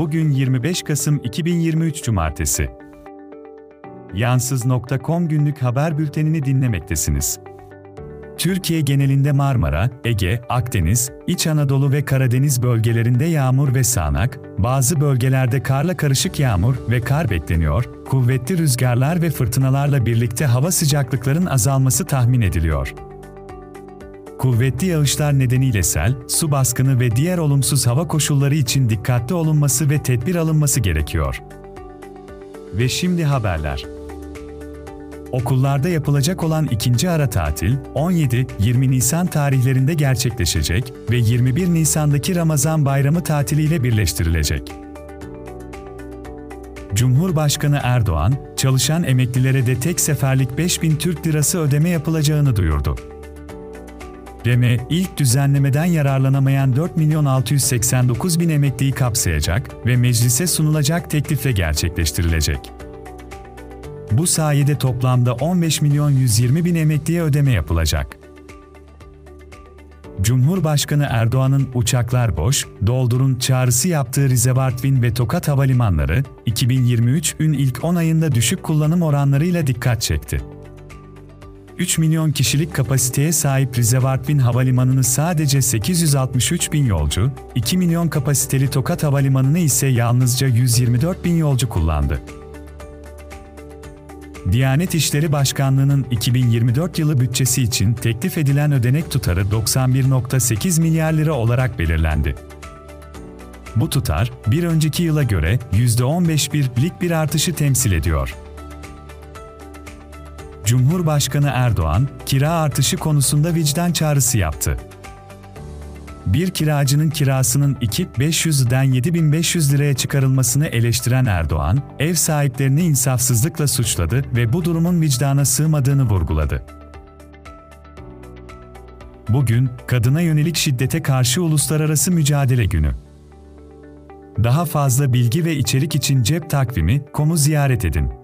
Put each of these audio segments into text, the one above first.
Bugün 25 Kasım 2023 Cumartesi. Yansız.com günlük haber bültenini dinlemektesiniz. Türkiye genelinde Marmara, Ege, Akdeniz, İç Anadolu ve Karadeniz bölgelerinde yağmur ve sağanak, bazı bölgelerde karla karışık yağmur ve kar bekleniyor, kuvvetli rüzgarlar ve fırtınalarla birlikte hava sıcaklıkların azalması tahmin ediliyor. Kuvvetli yağışlar nedeniyle sel, su baskını ve diğer olumsuz hava koşulları için dikkatli olunması ve tedbir alınması gerekiyor. Ve şimdi haberler. Okullarda yapılacak olan ikinci ara tatil 17-20 Nisan tarihlerinde gerçekleşecek ve 21 Nisan'daki Ramazan bayramı tatiliyle birleştirilecek. Cumhurbaşkanı Erdoğan, çalışan emeklilere de tek seferlik 5000 Türk Lirası ödeme yapılacağını duyurdu. REME, ilk düzenlemeden yararlanamayan 4 milyon 689 bin emekliyi kapsayacak ve meclise sunulacak teklifle gerçekleştirilecek. Bu sayede toplamda 15 milyon 120 bin emekliye ödeme yapılacak. Cumhurbaşkanı Erdoğan'ın uçaklar boş, doldurun çağrısı yaptığı Rize Bartın ve Tokat havalimanları, 2023'ün ilk 10 ayında düşük kullanım oranlarıyla dikkat çekti. 3 milyon kişilik kapasiteye sahip Rize Bartın Havalimanı'nı sadece 863 bin yolcu, 2 milyon kapasiteli Tokat Havalimanı'nı ise yalnızca 124 bin yolcu kullandı. Diyanet İşleri Başkanlığı'nın 2024 yılı bütçesi için teklif edilen ödenek tutarı 91.8 milyar lira olarak belirlendi. Bu tutar, bir önceki yıla göre %15'lik bir artışı temsil ediyor. Cumhurbaşkanı Erdoğan, kira artışı konusunda vicdan çağrısı yaptı. Bir kiracının kirasının 2.500'den 7.500 liraya çıkarılmasını eleştiren Erdoğan, ev sahiplerini insafsızlıkla suçladı ve bu durumun vicdana sığmadığını vurguladı. Bugün, kadına yönelik şiddete karşı Uluslararası Mücadele Günü. Daha fazla bilgi ve içerik için cep takvimi, komu ziyaret edin.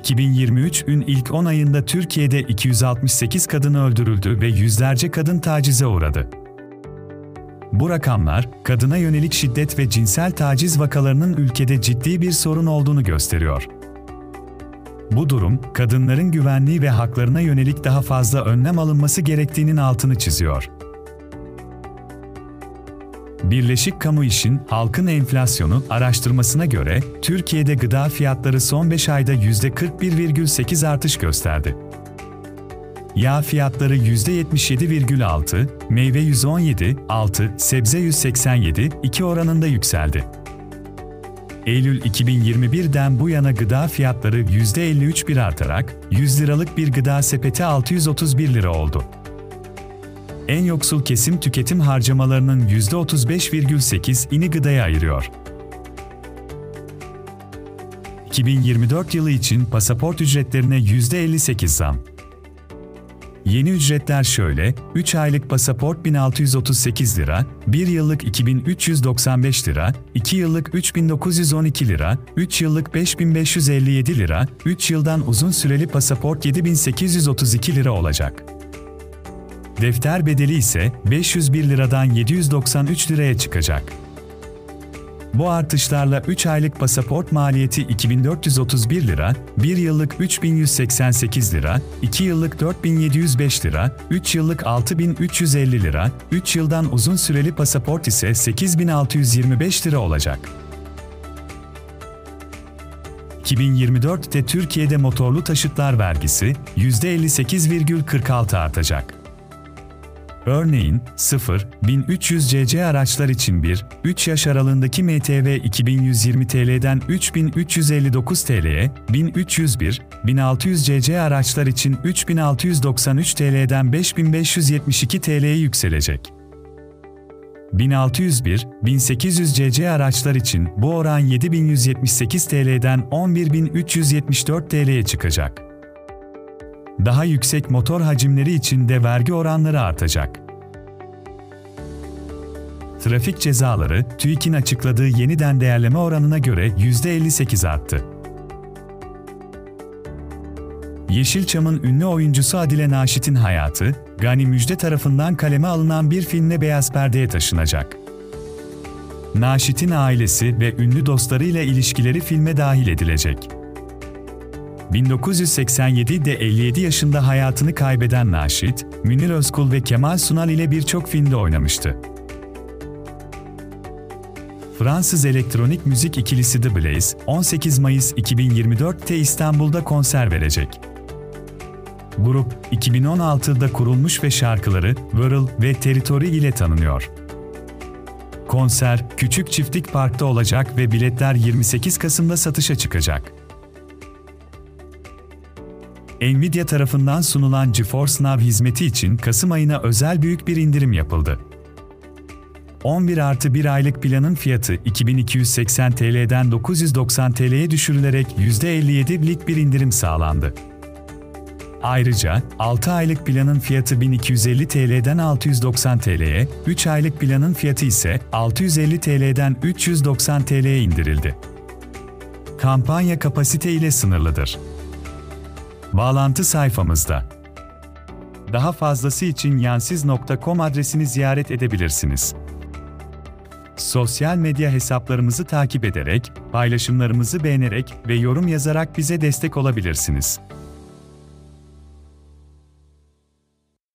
2023'ün ilk 10 ayında Türkiye'de 268 kadın öldürüldü ve yüzlerce kadın tacize uğradı. Bu rakamlar, kadına yönelik şiddet ve cinsel taciz vakalarının ülkede ciddi bir sorun olduğunu gösteriyor. Bu durum, kadınların güvenliği ve haklarına yönelik daha fazla önlem alınması gerektiğinin altını çiziyor. Birleşik Kamu İş'in Halkın Enflasyonu araştırmasına göre Türkiye'de gıda fiyatları son 5 ayda %41,8 artış gösterdi. Yağ fiyatları %77,6, meyve 117,6, sebze 187,2 oranında yükseldi. Eylül 2021'den bu yana gıda fiyatları %53,1 artarak 100 liralık bir gıda sepeti 631 lira oldu en yoksul kesim tüketim harcamalarının %35,8'ini gıdaya ayırıyor. 2024 yılı için pasaport ücretlerine %58 zam. Yeni ücretler şöyle, 3 aylık pasaport 1638 lira, 1 yıllık 2395 lira, 2 yıllık 3912 lira, 3 yıllık 5557 lira, 3 yıldan uzun süreli pasaport 7832 lira olacak. Defter bedeli ise 501 liradan 793 liraya çıkacak. Bu artışlarla 3 aylık pasaport maliyeti 2431 lira, 1 yıllık 3188 lira, 2 yıllık 4705 lira, 3 yıllık 6350 lira, 3 yıldan uzun süreli pasaport ise 8625 lira olacak. 2024'te Türkiye'de motorlu taşıtlar vergisi %58,46 artacak. Örneğin 0-1300 cc araçlar için 1-3 yaş aralığındaki MTV 2120 TL'den 3359 TL'ye, 1301-1600 cc araçlar için 3693 TL'den 5572 TL'ye yükselecek. 1601-1800 cc araçlar için bu oran 7178 TL'den 11374 TL'ye çıkacak daha yüksek motor hacimleri için de vergi oranları artacak. Trafik cezaları, TÜİK'in açıkladığı yeniden değerleme oranına göre %58 arttı. Yeşilçam'ın ünlü oyuncusu Adile Naşit'in hayatı, Gani Müjde tarafından kaleme alınan bir filmle beyaz perdeye taşınacak. Naşit'in ailesi ve ünlü dostlarıyla ilişkileri filme dahil edilecek. 1987'de 57 yaşında hayatını kaybeden Naşit, Münir Özkul ve Kemal Sunal ile birçok filmde oynamıştı. Fransız elektronik müzik ikilisi The Blaze, 18 Mayıs 2024'te İstanbul'da konser verecek. Grup, 2016'da kurulmuş ve şarkıları Whirl ve Territory ile tanınıyor. Konser, Küçük Çiftlik Park'ta olacak ve biletler 28 Kasım'da satışa çıkacak. Nvidia tarafından sunulan GeForce Now hizmeti için Kasım ayına özel büyük bir indirim yapıldı. 11 artı 1 aylık planın fiyatı 2280 TL'den 990 TL'ye düşürülerek %57'lik bir indirim sağlandı. Ayrıca 6 aylık planın fiyatı 1250 TL'den 690 TL'ye, 3 aylık planın fiyatı ise 650 TL'den 390 TL'ye indirildi. Kampanya kapasite ile sınırlıdır. Bağlantı sayfamızda. Daha fazlası için yansiz.com adresini ziyaret edebilirsiniz. Sosyal medya hesaplarımızı takip ederek, paylaşımlarımızı beğenerek ve yorum yazarak bize destek olabilirsiniz.